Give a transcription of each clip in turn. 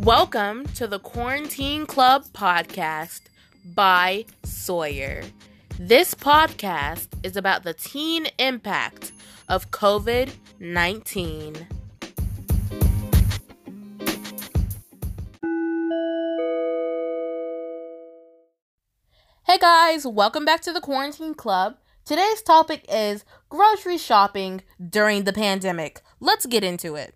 Welcome to the Quarantine Club podcast by Sawyer. This podcast is about the teen impact of COVID 19. Hey guys, welcome back to the Quarantine Club. Today's topic is grocery shopping during the pandemic. Let's get into it.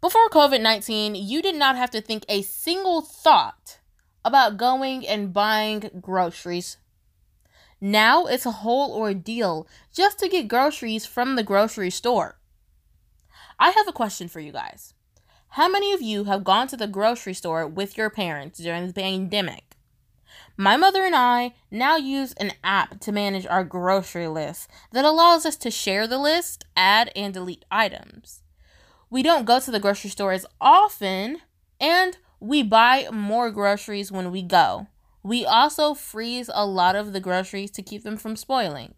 Before COVID 19, you did not have to think a single thought about going and buying groceries. Now it's a whole ordeal just to get groceries from the grocery store. I have a question for you guys. How many of you have gone to the grocery store with your parents during the pandemic? My mother and I now use an app to manage our grocery list that allows us to share the list, add, and delete items we don't go to the grocery store as often, and we buy more groceries when we go. We also freeze a lot of the groceries to keep them from spoiling.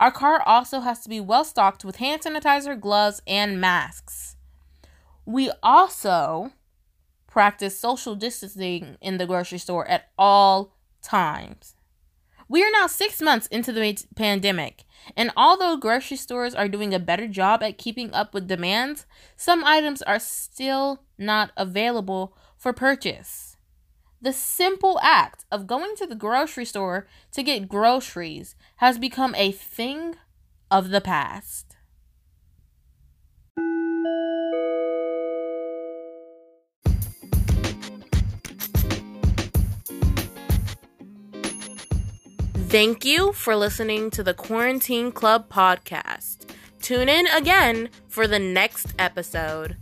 Our car also has to be well stocked with hand sanitizer, gloves, and masks. We also practice social distancing in the grocery store at all times. We are now six months into the pandemic, and although grocery stores are doing a better job at keeping up with demands, some items are still not available for purchase. The simple act of going to the grocery store to get groceries has become a thing of the past. Thank you for listening to the Quarantine Club podcast. Tune in again for the next episode.